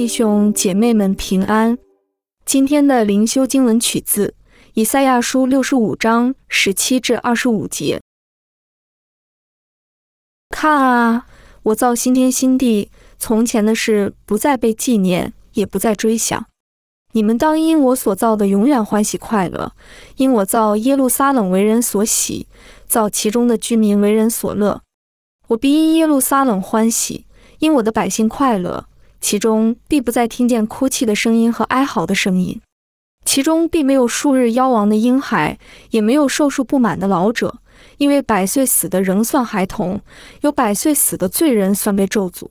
弟兄姐妹们平安。今天的灵修经文取自以赛亚书六十五章十七至二十五节。看啊，我造新天新地，从前的事不再被纪念，也不再追想。你们当因我所造的永远欢喜快乐，因我造耶路撒冷为人所喜，造其中的居民为人所乐。我必因耶路撒冷欢喜，因我的百姓快乐。其中必不再听见哭泣的声音和哀嚎的声音，其中必没有数日夭亡的婴孩，也没有寿数不满的老者，因为百岁死的仍算孩童，有百岁死的罪人算被咒诅。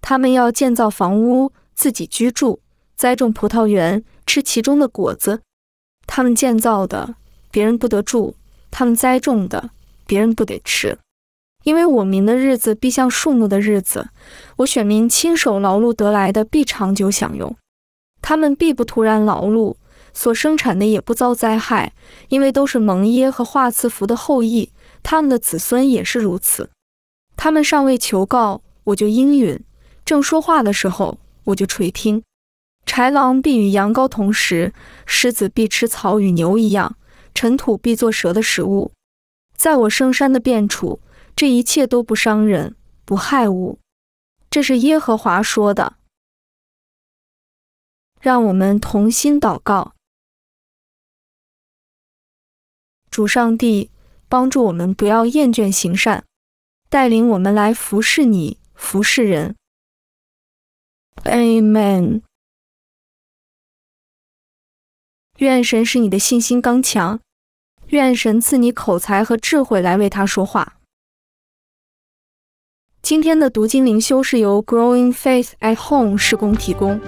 他们要建造房屋，自己居住；栽种葡萄园，吃其中的果子。他们建造的，别人不得住；他们栽种的，别人不得吃。因为我民的日子必像树木的日子，我选民亲手劳碌得来的必长久享用。他们必不突然劳碌，所生产的也不遭灾害，因为都是蒙耶和华赐福的后裔，他们的子孙也是如此。他们尚未求告，我就应允；正说话的时候，我就垂听。豺狼必与羊羔同食，狮子必吃草与牛一样，尘土必作蛇的食物。在我圣山的遍处。这一切都不伤人，不害物。这是耶和华说的。让我们同心祷告，主上帝帮助我们，不要厌倦行善，带领我们来服侍你，服侍人。Amen。愿神使你的信心刚强，愿神赐你口才和智慧来为他说话。今天的读经灵修是由 Growing Faith at Home 施工提供。